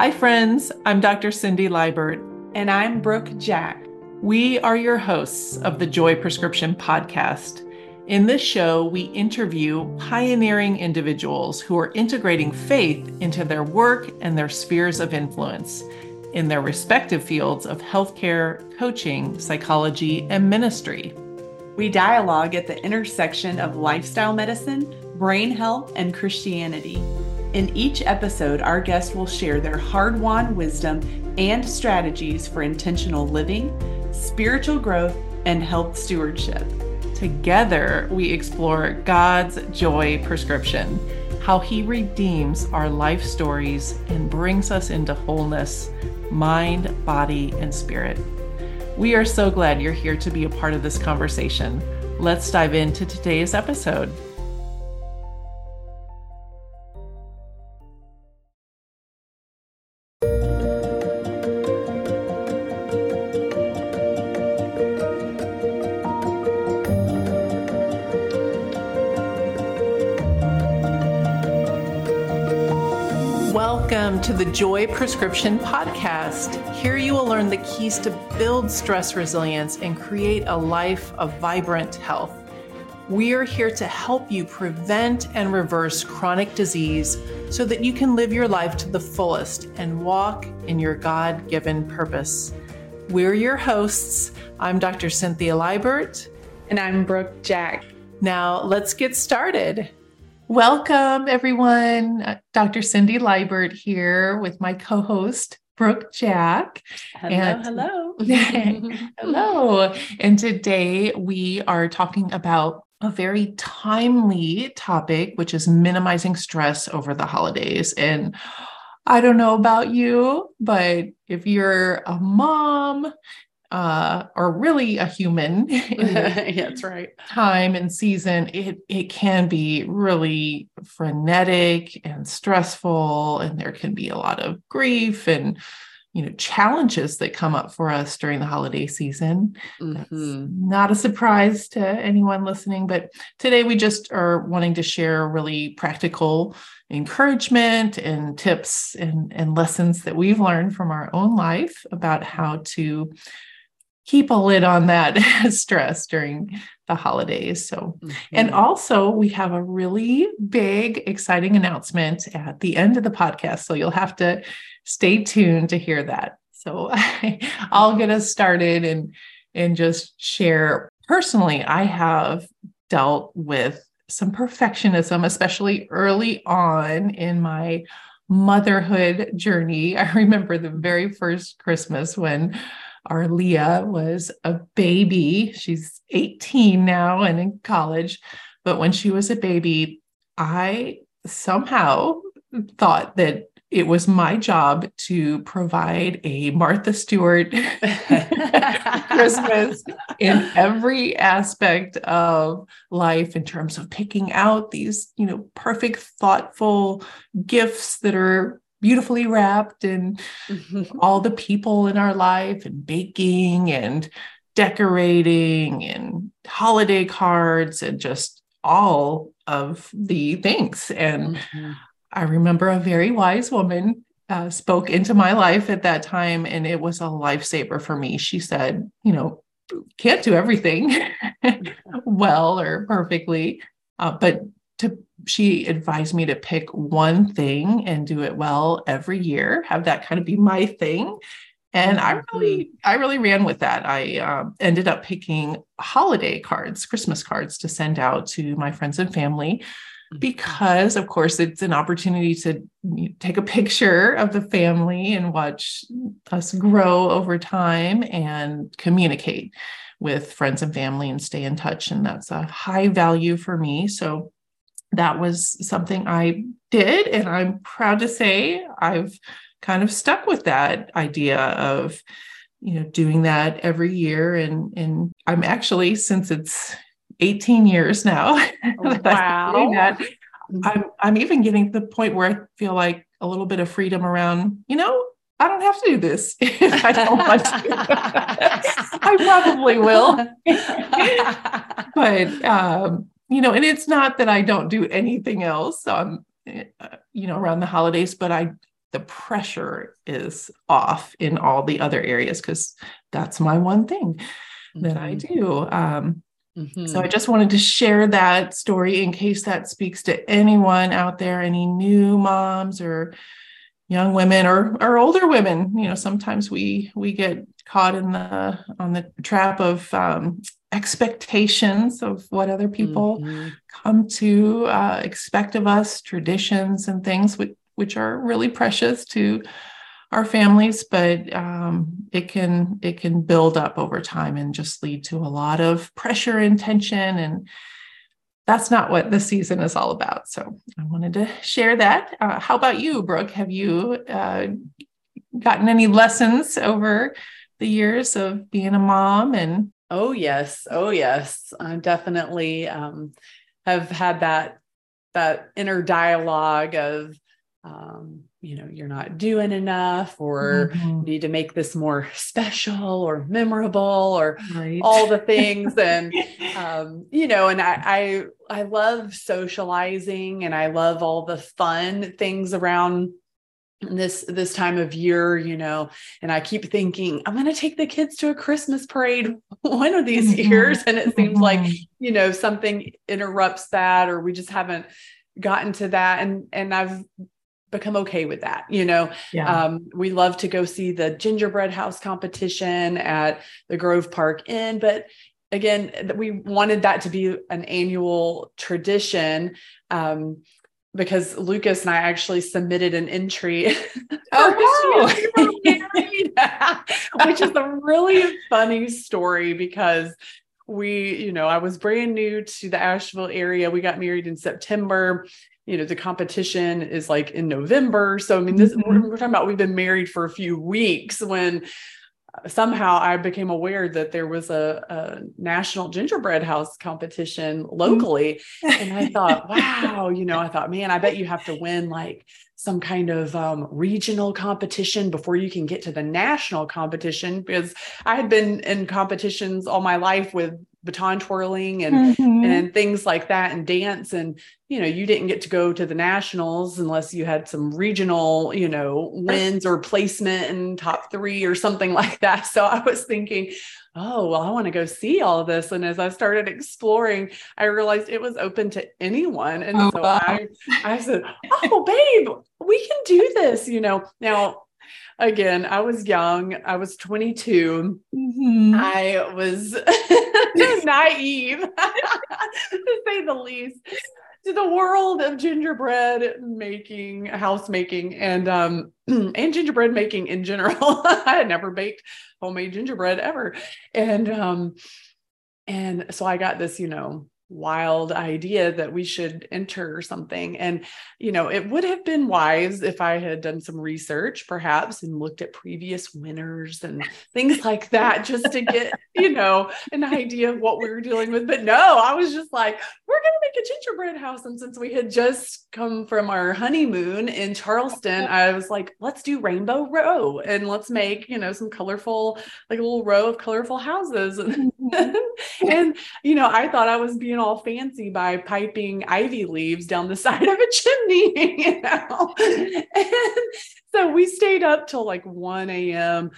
Hi, friends. I'm Dr. Cindy Libert. And I'm Brooke Jack. We are your hosts of the Joy Prescription podcast. In this show, we interview pioneering individuals who are integrating faith into their work and their spheres of influence in their respective fields of healthcare, coaching, psychology, and ministry. We dialogue at the intersection of lifestyle medicine, brain health, and Christianity. In each episode, our guests will share their hard won wisdom and strategies for intentional living, spiritual growth, and health stewardship. Together, we explore God's joy prescription, how He redeems our life stories and brings us into wholeness, mind, body, and spirit. We are so glad you're here to be a part of this conversation. Let's dive into today's episode. Welcome to the Joy Prescription Podcast. Here you will learn the keys to build stress resilience and create a life of vibrant health. We are here to help you prevent and reverse chronic disease so that you can live your life to the fullest and walk in your God given purpose. We're your hosts. I'm Dr. Cynthia Libert. And I'm Brooke Jack. Now, let's get started. Welcome, everyone. Uh, Dr. Cindy Libert here with my co host, Brooke Jack. Hello, and, hello. hello. And today we are talking about a very timely topic, which is minimizing stress over the holidays. And I don't know about you, but if you're a mom, uh, or really a human yeah, that's right time and season it it can be really frenetic and stressful and there can be a lot of grief and you know challenges that come up for us during the holiday season mm-hmm. not a surprise to anyone listening but today we just are wanting to share really practical encouragement and tips and, and lessons that we've learned from our own life about how to keep a lid on that stress during the holidays. So, mm-hmm. and also we have a really big, exciting announcement at the end of the podcast. So you'll have to stay tuned to hear that. So I'll get us started and and just share personally. I have dealt with some perfectionism, especially early on in my motherhood journey. I remember the very first Christmas when our Leah was a baby. She's 18 now and in college. But when she was a baby, I somehow thought that it was my job to provide a Martha Stewart Christmas in every aspect of life in terms of picking out these, you know, perfect, thoughtful gifts that are beautifully wrapped and mm-hmm. all the people in our life and baking and decorating and holiday cards and just all of the things. And mm-hmm. I remember a very wise woman uh, spoke into my life at that time, and it was a lifesaver for me. She said, You know, can't do everything well or perfectly, uh, but to she advised me to pick one thing and do it well every year have that kind of be my thing and i mm-hmm. really i really ran with that i um, ended up picking holiday cards christmas cards to send out to my friends and family mm-hmm. because of course it's an opportunity to take a picture of the family and watch us grow over time and communicate with friends and family and stay in touch and that's a high value for me so that was something I did. And I'm proud to say I've kind of stuck with that idea of, you know, doing that every year. And, and I'm actually, since it's 18 years now, wow. that, I'm, I'm even getting to the point where I feel like a little bit of freedom around, you know, I don't have to do this if I don't want to. I probably will. but um, you know, and it's not that I don't do anything else uh, you know, around the holidays, but I, the pressure is off in all the other areas because that's my one thing mm-hmm. that I mm-hmm. do. Um, mm-hmm. So I just wanted to share that story in case that speaks to anyone out there, any new moms or young women or or older women. You know, sometimes we we get caught in the on the trap of um, expectations of what other people mm-hmm. come to uh, expect of us, traditions and things which which are really precious to our families, but um, it can it can build up over time and just lead to a lot of pressure and tension and that's not what the season is all about. So I wanted to share that. Uh, how about you, Brooke? Have you uh, gotten any lessons over the years of being a mom and oh yes oh yes i definitely um, have had that that inner dialogue of um, you know you're not doing enough or mm-hmm. need to make this more special or memorable or right. all the things and um, you know and I, I i love socializing and i love all the fun things around this this time of year you know and i keep thinking i'm going to take the kids to a christmas parade one of these mm-hmm. years and it seems mm-hmm. like you know something interrupts that or we just haven't gotten to that and and i've become okay with that you know yeah. um, we love to go see the gingerbread house competition at the grove park inn but again we wanted that to be an annual tradition um, because Lucas and I actually submitted an entry. Oh, which is a really funny story because we, you know, I was brand new to the Asheville area. We got married in September. You know, the competition is like in November. So, I mean, this mm-hmm. we're, we're talking about we've been married for a few weeks when somehow I became aware that there was a, a national gingerbread house competition mm-hmm. locally. and I thought, wow, you know, I thought, man, I bet you have to win like some kind of um, regional competition before you can get to the national competition because I had been in competitions all my life with baton twirling and mm-hmm. and things like that and dance and you know you didn't get to go to the nationals unless you had some regional you know wins or placement in top 3 or something like that so i was thinking oh well i want to go see all this and as i started exploring i realized it was open to anyone and oh, so wow. i i said oh babe we can do this you know now again, I was young. I was 22. Mm-hmm. I was naive, to say the least, to the world of gingerbread making, house making, and um, and gingerbread making in general. I had never baked homemade gingerbread ever, and um, and so I got this, you know, wild idea that we should enter something. And, you know, it would have been wise if I had done some research, perhaps, and looked at previous winners and things like that, just to get, you know, an idea of what we were dealing with. But no, I was just like, we're going to make a gingerbread house. And since we had just come from our honeymoon in Charleston, I was like, let's do Rainbow Row and let's make, you know, some colorful, like a little row of colorful houses. And, and you know, I thought I was being all fancy by piping ivy leaves down the side of a chimney, you know. and so we stayed up till like 1 a.m.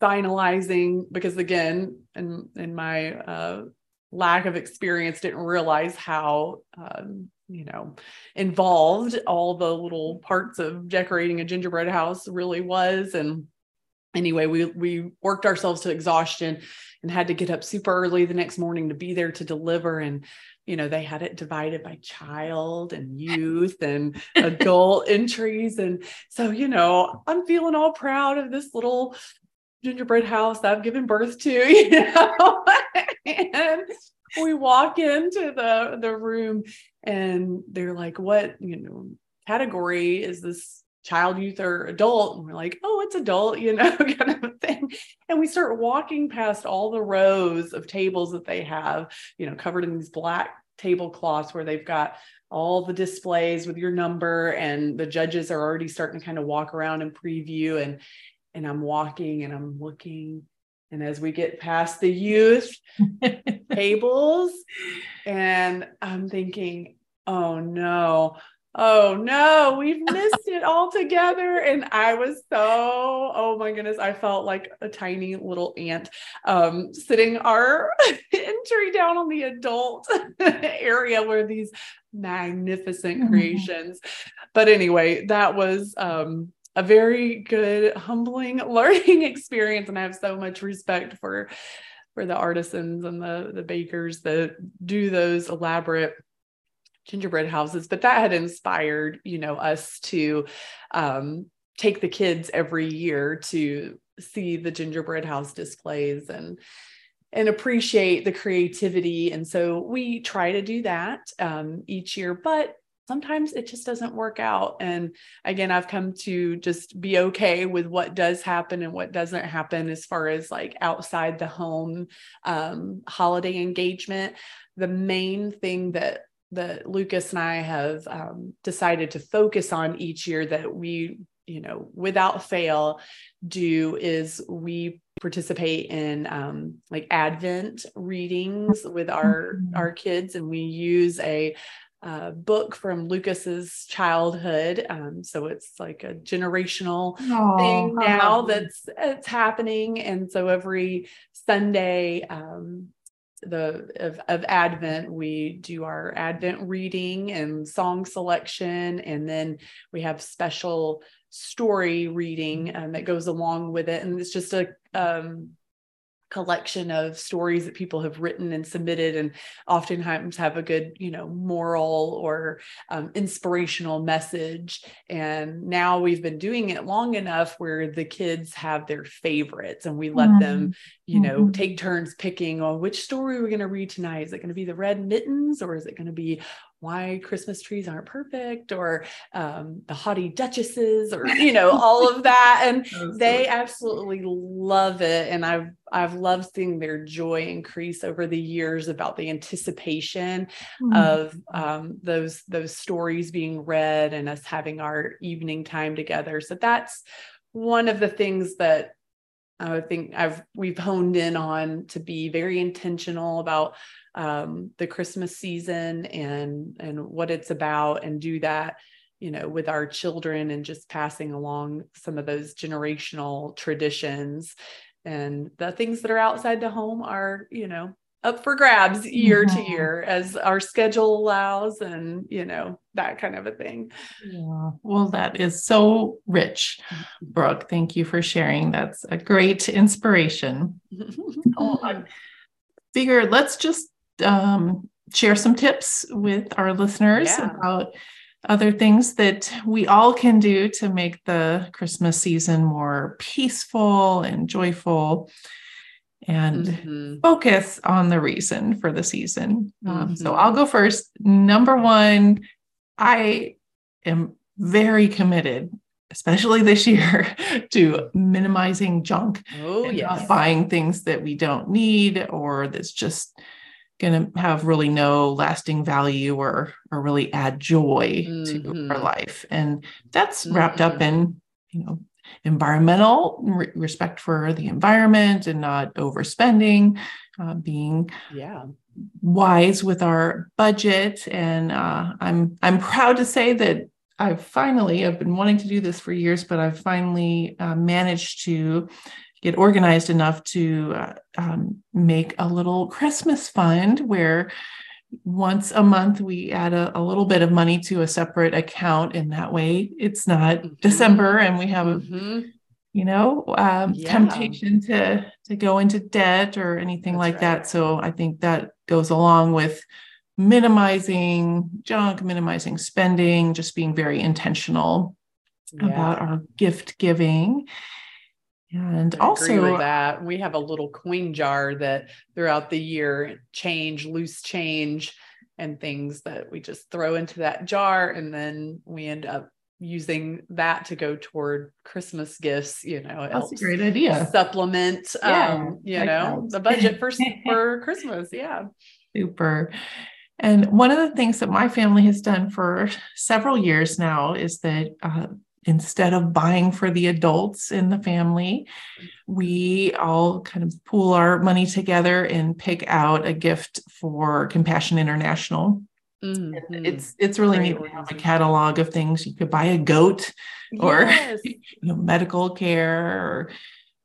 finalizing because again, in in my uh, lack of experience, didn't realize how um, you know involved all the little parts of decorating a gingerbread house really was and anyway we we worked ourselves to exhaustion and had to get up super early the next morning to be there to deliver. And you know they had it divided by child and youth and adult entries. And so you know i'm feeling all proud of this little gingerbread house that i've given birth to you know? And we walk into the the room and they're like what you know category is this child, youth, or adult. And we're like, oh, it's adult, you know, kind of thing. And we start walking past all the rows of tables that they have, you know, covered in these black tablecloths where they've got all the displays with your number and the judges are already starting to kind of walk around and preview and and I'm walking and I'm looking and as we get past the youth tables and I'm thinking oh no oh no we've missed it all together. And I was so, oh my goodness, I felt like a tiny little ant um, sitting our entry down on the adult area where these magnificent mm-hmm. creations. But anyway, that was um, a very good, humbling learning experience. And I have so much respect for for the artisans and the the bakers that do those elaborate gingerbread houses but that had inspired you know us to um, take the kids every year to see the gingerbread house displays and and appreciate the creativity. And so we try to do that um, each year but sometimes it just doesn't work out. And again i've come to just be okay with what does happen and what doesn't happen as far as like outside the home um, holiday engagement. The main thing that that Lucas and I have um, decided to focus on each year that we, you know, without fail do is we participate in um, like Advent readings with our mm-hmm. our kids, and we use a uh, book from Lucas's childhood. Um, so it's like a generational Aww, thing now that's it's happening, and so every Sunday um, the of, of advent we do our advent reading and song selection and then we have special story reading um, that goes along with it and it's just a um, collection of stories that people have written and submitted and oftentimes have a good you know moral or um, inspirational message and now we've been doing it long enough where the kids have their favorites and we let mm-hmm. them you know mm-hmm. take turns picking on which story we're going to read tonight is it going to be the red mittens or is it going to be why Christmas trees aren't perfect or um, the haughty duchesses or you know all of that. And they absolutely. love it. And I've I've loved seeing their joy increase over the years about the anticipation mm-hmm. of um, those those stories being read and us having our evening time together. So that's one of the things that I think I've we've honed in on to be very intentional about um, the Christmas season and and what it's about, and do that, you know, with our children and just passing along some of those generational traditions. And the things that are outside the home are, you know, up for grabs year to mm-hmm. year as our schedule allows and you know that kind of a thing. Yeah. Well that is so rich brooke. Thank you for sharing. That's a great inspiration. Oh, I figured let's just um, share some tips with our listeners yeah. about other things that we all can do to make the christmas season more peaceful and joyful and mm-hmm. focus on the reason for the season. Um, mm-hmm. So I'll go first. Number one, I am very committed, especially this year, to minimizing junk. Oh, yes. buying things that we don't need or that's just going to have really no lasting value or or really add joy mm-hmm. to our life and that's wrapped up mm-hmm. in you know environmental re- respect for the environment and not overspending, uh, being yeah wise with our budget. And uh, I'm I'm proud to say that I've finally I've been wanting to do this for years, but I've finally uh, managed to get organized enough to uh, um, make a little Christmas fund where once a month we add a, a, little bit of money to a separate account and that way it's not mm-hmm. december and we have mm-hmm. you know um, yeah. temptation to to go into debt or anything That's like right. that so i think that goes along with minimizing junk minimizing spending just being very intentional yeah. about our gift giving and I also that we have a little coin jar that throughout the year change, loose change, and things that we just throw into that jar, and then we end up using that to go toward Christmas gifts. You know, it that's a great idea. Supplement, yeah, um, you know, that. the budget for for Christmas. Yeah, super. And one of the things that my family has done for several years now is that uh, instead of buying for the adults in the family, we all kind of pool our money together and pick out a gift for Compassion International. Mm-hmm. It's it's really neat to have a catalog of things. You could buy a goat or yes. you know, medical care or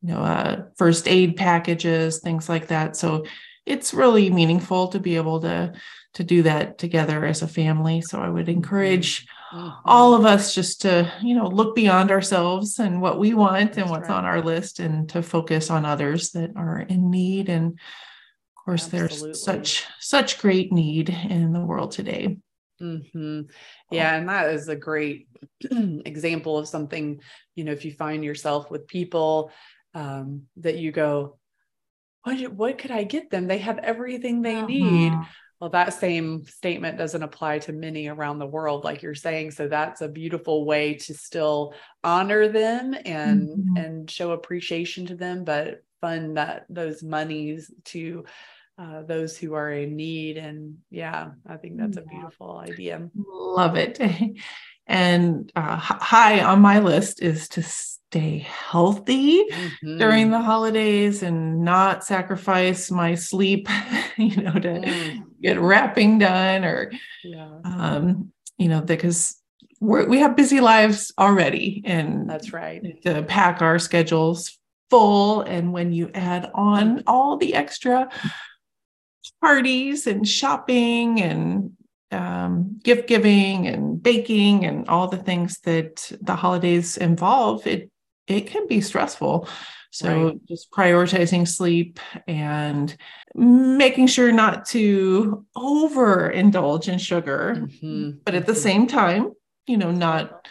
you know uh, first aid packages, things like that. So it's really meaningful to be able to to do that together as a family. So I would mm-hmm. encourage mm-hmm. All of us just to, you know, look beyond ourselves and what we want and what's right. on our list and to focus on others that are in need. And of course, Absolutely. there's such such great need in the world today. Mm-hmm. Yeah, and that is a great example of something, you know, if you find yourself with people um, that you go, what, what could I get them? They have everything they need well that same statement doesn't apply to many around the world like you're saying so that's a beautiful way to still honor them and mm-hmm. and show appreciation to them but fund that those monies to uh, those who are in need and yeah i think that's a beautiful idea love it and uh, high on my list is to stay healthy mm-hmm. during the holidays and not sacrifice my sleep, you know, to mm. Get wrapping done or, yeah. um, you know, because we're, we have busy lives already and that's right to pack our schedules full. And when you add on all the extra parties and shopping and um, gift giving and baking and all the things that the holidays involve, it it can be stressful. So right. just prioritizing sleep and making sure not to overindulge in sugar, mm-hmm. but at the mm-hmm. same time, you know, not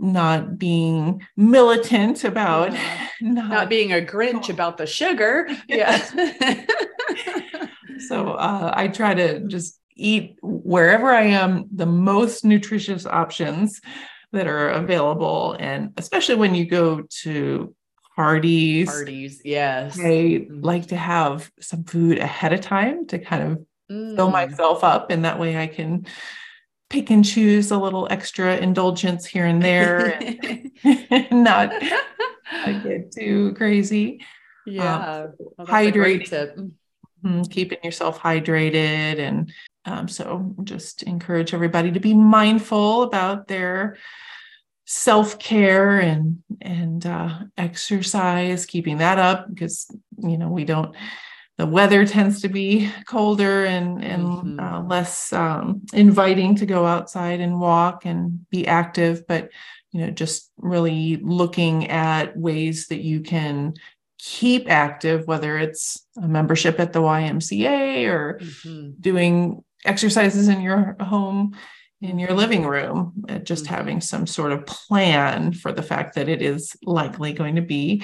not being militant about yeah. not, not, being a grinch about the sugar yeah so uh, i try to just eat wherever i am the most nutritious options that are available. And especially when you go to parties, parties, yes. I mm. like to have some food ahead of time to kind of mm. fill myself up. And that way I can pick and choose a little extra indulgence here and there and not, not get too crazy. Yeah. Um, well, hydrate. Mm-hmm, keeping yourself hydrated and um, so just encourage everybody to be mindful about their self-care and and uh, exercise keeping that up because you know we don't the weather tends to be colder and and mm-hmm. uh, less um, inviting to go outside and walk and be active but you know just really looking at ways that you can keep active whether it's a membership at the ymca or mm-hmm. doing exercises in your home in your living room uh, just mm-hmm. having some sort of plan for the fact that it is likely going to be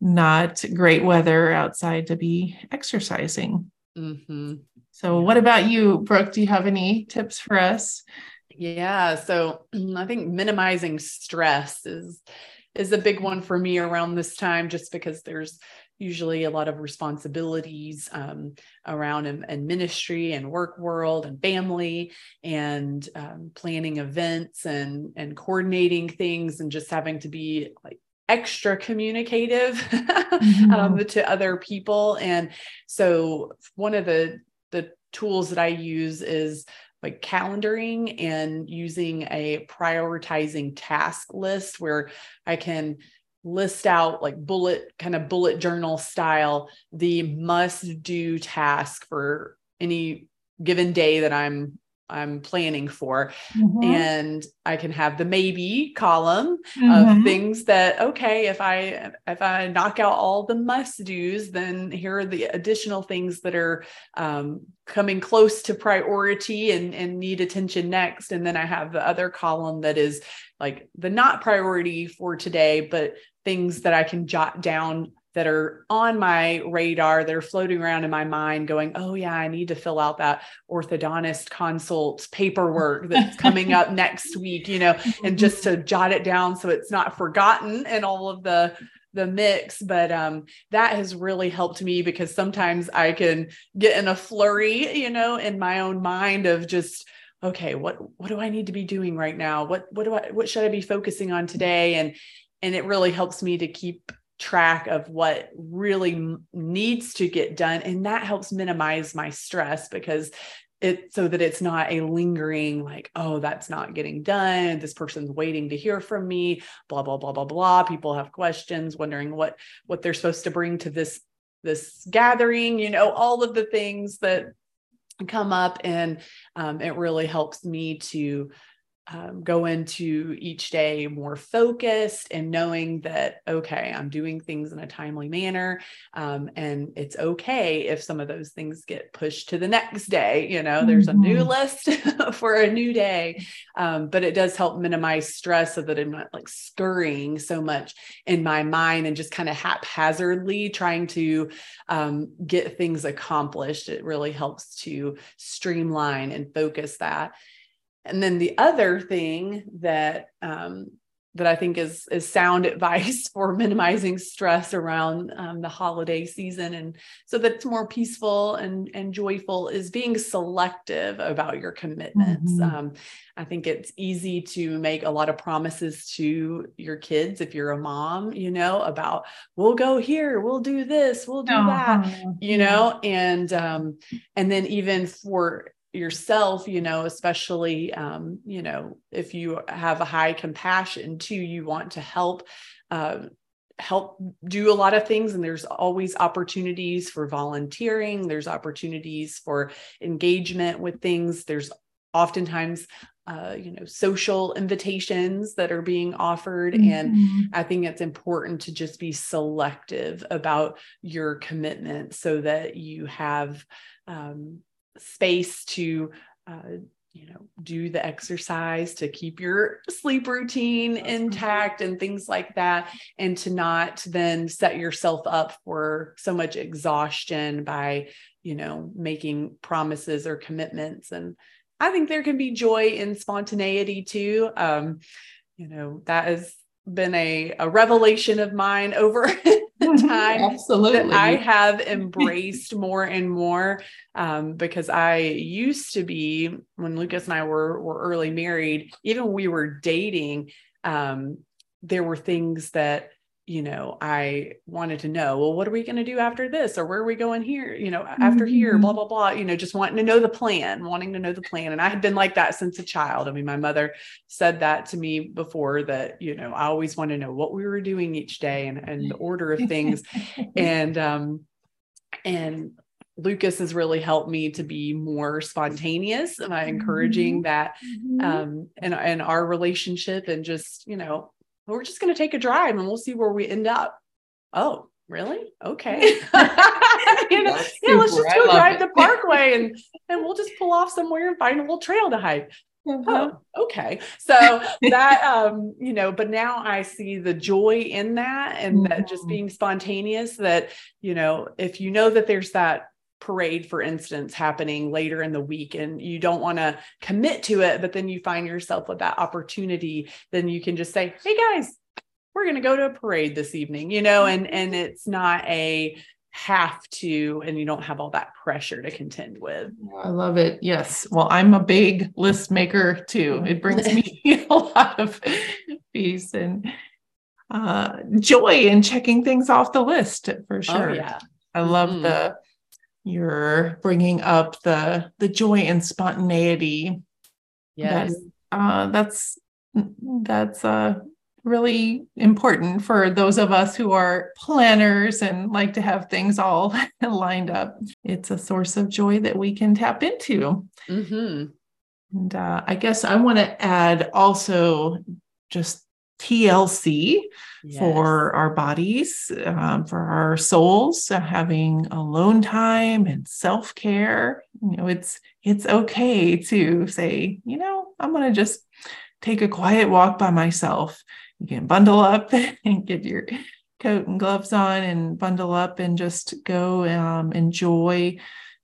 not great weather outside to be exercising mm-hmm. so what about you brooke do you have any tips for us yeah so i think minimizing stress is is a big one for me around this time just because there's usually a lot of responsibilities um, around in, ministry and work world and family and um, planning events and and coordinating things and just having to be like extra communicative mm-hmm. um, to other people and so one of the the tools that i use is like calendaring and using a prioritizing task list where i can list out like bullet kind of bullet journal style the must do task for any given day that I'm I'm planning for. Mm-hmm. And I can have the maybe column mm-hmm. of things that, okay, if I if I knock out all the must do's, then here are the additional things that are um, coming close to priority and, and need attention next. And then I have the other column that is like the not priority for today, but things that I can jot down that are on my radar that are floating around in my mind going oh yeah i need to fill out that orthodontist consult paperwork that's coming up next week you know and just to jot it down so it's not forgotten in all of the the mix. But um that has really helped me because sometimes i can get in a flurry you know in my own mind of just okay what what do i need to be doing right now? What what do i what should i be focusing on today? And and it really helps me to keep track of what really needs to get done and that helps minimize my stress because it so that it's not a lingering like oh that's not getting done. This person's waiting to hear from me blah blah blah blah blah. People have questions wondering what what they're supposed to bring to this this gathering you know all of the things that come up and um, it really helps me to um, go into each day more focused and knowing that, okay, I'm doing things in a timely manner. Um, and it's okay if some of those things get pushed to the next day. You know, there's a new mm-hmm. list for a new day. Um, but it does help minimize stress so that I'm not like scurrying so much in my mind and just kind of haphazardly trying to um, get things accomplished. It really helps to streamline and focus that. And then the other thing that um, that I think is is sound advice for minimizing stress around um, the holiday season, and so that it's more peaceful and and joyful, is being selective about your commitments. Mm-hmm. Um, I think it's easy to make a lot of promises to your kids if you're a mom, you know, about we'll go here, we'll do this, we'll do uh-huh. that, you know, and um, and then even for yourself you know especially um, you know if you have a high compassion too you want to help uh, help do a lot of things. And there's always opportunities for volunteering. There's opportunities for engagement with things. There's oftentimes uh, you know social invitations that are being offered. Mm-hmm. and i think it's important to just be selective about your commitment so that you have um, space to uh, you know do the exercise to keep your sleep routine intact and things like that and to not then set yourself up for so much exhaustion by you know making promises or commitments. And i think there can be joy in spontaneity too. Um you know that has been a, a revelation of mine over time Absolutely. that I have embraced more and more um, because I used to be when Lucas and I were were early married, even when we were dating, um, there were things that you know, I wanted to know, well, what are we going to do after this? Or where are we going here? You know, after mm-hmm. here, blah, blah, blah, you know, just wanting to know the plan, wanting to know the plan. And I had been like that since a child. I mean, my mother said that to me before that, you know, I always want to know what we were doing each day and, and the order of things. and, um, and Lucas has really helped me to be more spontaneous by encouraging mm-hmm. that mm-hmm. um in, in our relationship and just, you know, we're just going to take a drive and we'll see where we end up. Oh, really? Okay. you know, yeah, let's just go drive it. the parkway and and we'll just pull off somewhere and find a little trail to hike. Mm-hmm. Oh, okay. So that um, you know, but now I see the joy in that and mm-hmm. that just mm-hmm. being spontaneous that, you know, if you know that there's that parade, for instance, happening later in the week and you don't want to commit to it, but then you find yourself with that opportunity, then you can just say, Hey guys, we're going to go to a parade this evening, you know, and, and it's not a have to, and you don't have all that pressure to contend with. I love it. Yes. Well, I'm a big list maker too. It brings me a lot of peace and uh, joy in checking things off the list for oh, sure. Oh, yeah. I love mm-hmm. the you're bringing up the the joy and spontaneity yes. that, uh, that's that's uh, really important for those of us who are planners and like to have things all lined up. It's a source of joy that we can tap into. Mm-hmm. and uh, i guess i want to add also just TLC yes. for our bodies, um, for our souls, uh, having alone time and self care. You know, it's it's okay to say, you know, I'm going to just take a quiet walk by myself. You can bundle up and get your coat and gloves on and bundle up and just go um, enjoy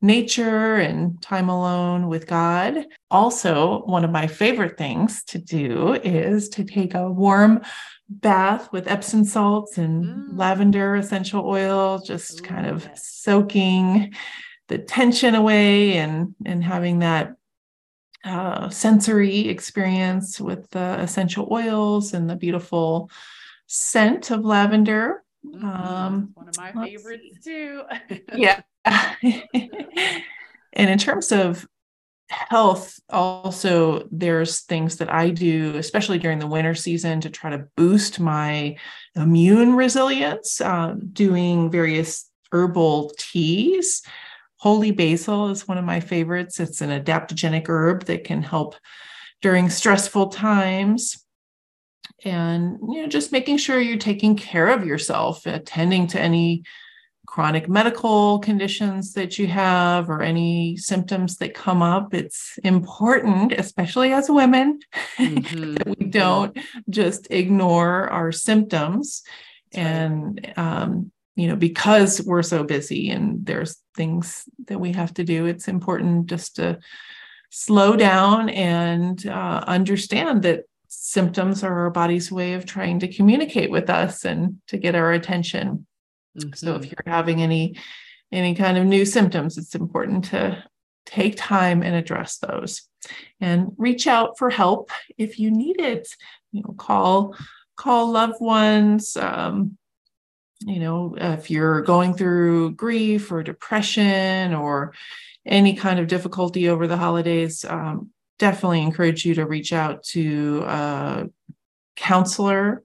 nature and time alone with God. Also, one of my favorite things to do is to take a warm bath with Epsom salts and mm. lavender essential oil, just Ooh, kind of yes. soaking the tension away and and having that uh, sensory experience with the essential oils and the beautiful scent of lavender. Mm-hmm. Um, one of my favorites see. too. yeah. and in terms of health also there's things that i do especially during the winter season to try to boost my immune resilience uh, doing various herbal teas. Holy basil is one of my favorites. It's an adaptogenic herb that can help during stressful times. And you know just making sure you're taking care of yourself attending to any chronic medical conditions that you have or any symptoms that come up it's important especially as women mm-hmm. that we don't just ignore our symptoms That's and right. um, you know because we're so busy and there's things that we have to do it's important just to slow down and uh, understand that symptoms are our body's way of trying to communicate with us and to get our attention Mm-hmm. So if you're having any any kind of new symptoms, it's important to take time and address those and reach out for help if you need it. You know, call call loved ones. Um, you know, if you're going through grief or depression or any kind of difficulty over the holidays, um, definitely encourage you to reach out to a counselor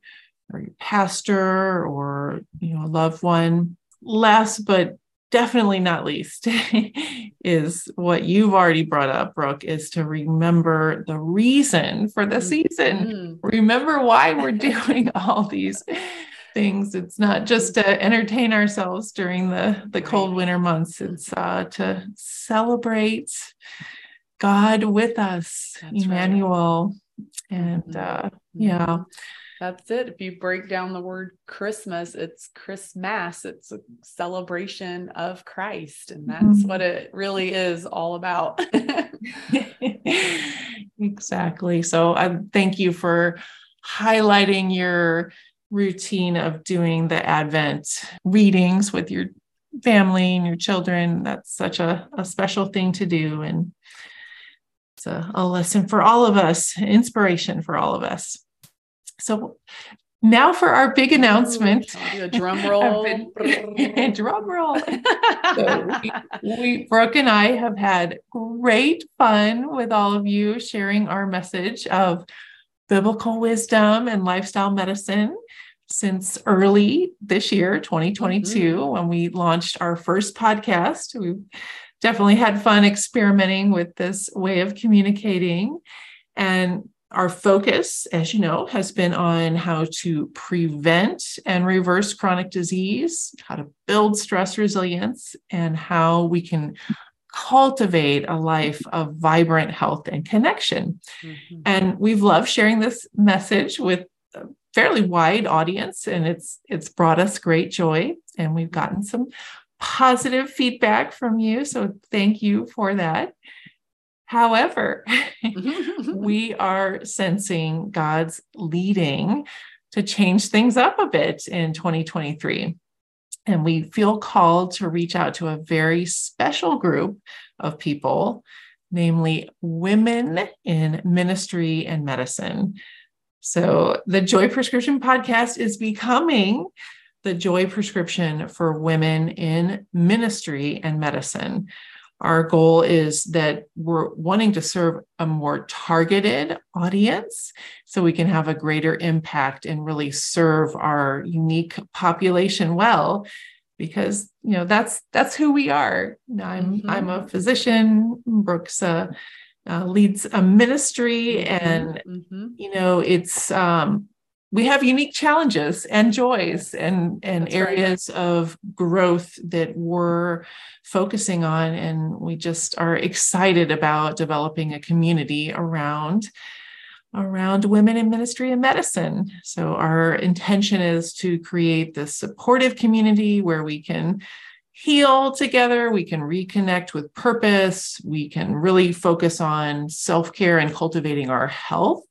or your pastor or you know a loved one last but definitely not least is what you've already brought up brooke is to remember the reason for the season. Mm-hmm. remember why we're doing all these things. It's not just to entertain ourselves during the the cold winter months. It's uh, to celebrate god with us That's emmanuel. Right. and mm-hmm. uh, yeah that's it. If you break down the word Christmas, it's Christmas. It's a celebration of Christ. And that's mm-hmm. what it really is all about. exactly. So I thank you for highlighting your routine of doing the Advent readings with your family and your children. That's such a, a special thing to do. And it's a, a lesson for all of us, inspiration for all of us. So now for our big announcement. Drum roll. drum roll. so we, we, Brooke and I have had great fun with all of you sharing our message of biblical wisdom and lifestyle medicine since early this year, 2022, mm-hmm. when we launched our first podcast. We've definitely had fun experimenting with this way of communicating. And our focus, as you know, has been on how to prevent and reverse chronic disease, how to build stress resilience, and how we can cultivate a life of vibrant health and connection. Mm-hmm. And we've loved sharing this message with a fairly wide audience, and it's it's brought us great joy. And we've gotten some positive feedback from you. So thank you for that. However, mm-hmm, mm-hmm. we are sensing God's leading to change things up a bit in 2023. And we feel called to reach out to a very special group of people, namely women in ministry and medicine. So, the Joy Prescription podcast is becoming the Joy Prescription for women in ministry and medicine our goal is that we're wanting to serve a more targeted audience so we can have a greater impact and really serve our unique population well because you know that's that's who we are i'm mm-hmm. i'm a physician brooks uh, uh, leads a ministry mm-hmm. and mm-hmm. you know it's um we have unique challenges and joys and, and That's areas right. of growth that we're focusing on. And we just are excited about developing a community around around women in ministry and medicine. So our intention is to create this supportive community where we can heal together, we can reconnect with purpose, we can really focus on self-care and cultivating our health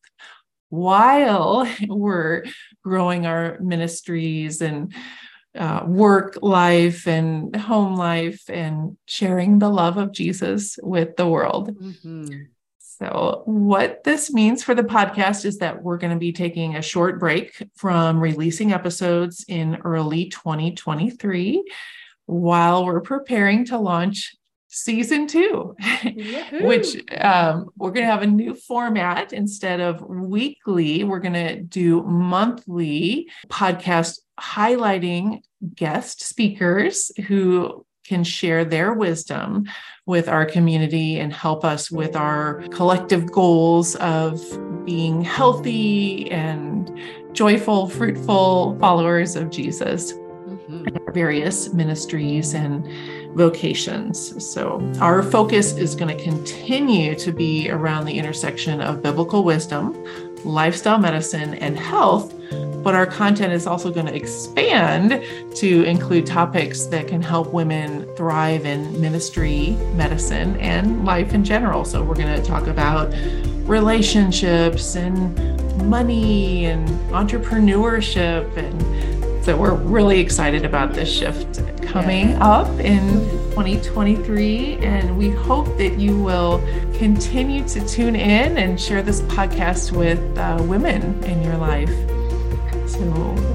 while we're growing our ministries and uh, work life and home life and sharing the love of Jesus with the world. Mm-hmm. So, what this means for the podcast is that we're going to be taking a short break from releasing episodes in early 2023 while we're preparing to launch season two, which um, we're going to have a new format instead of weekly. We're going to do monthly podcast highlighting guest speakers who can share their wisdom with our community and help us with our collective goals of being healthy and joyful, fruitful followers of Jesus. Mm-hmm. Various ministries and vocations. So, our focus is going to continue to be around the intersection of biblical wisdom, lifestyle medicine, and health. But our content is also going to expand to include topics that can help women thrive in ministry, medicine, and life in general. So, we're going to talk about relationships and money and entrepreneurship and so we're really excited about this shift coming up in 2023. And we hope that you will continue to tune in and share this podcast with uh, women in your life. So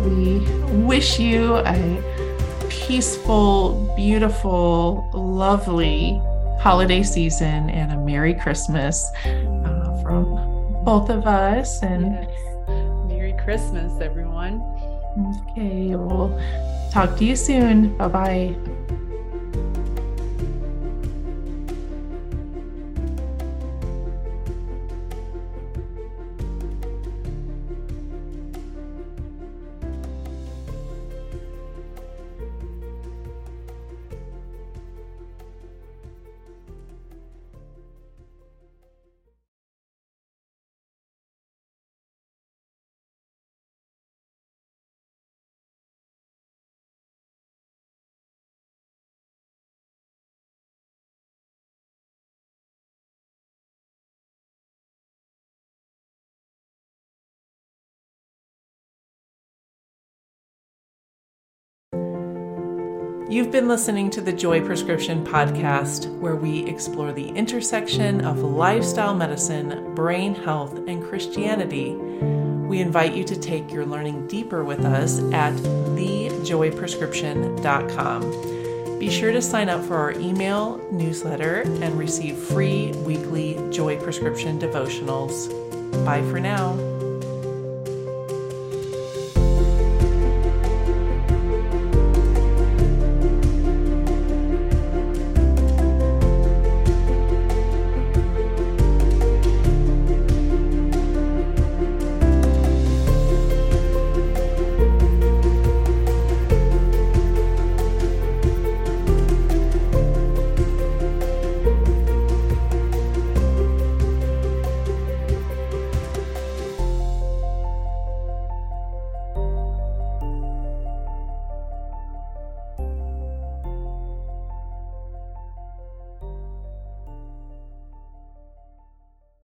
we wish you a peaceful, beautiful, lovely holiday season and a Merry Christmas uh, from both of us. And yes. Merry Christmas, everyone. Okay, we'll talk to you soon. Bye bye. You've been listening to the Joy Prescription podcast, where we explore the intersection of lifestyle medicine, brain health, and Christianity. We invite you to take your learning deeper with us at thejoyprescription.com. Be sure to sign up for our email newsletter and receive free weekly Joy Prescription devotionals. Bye for now.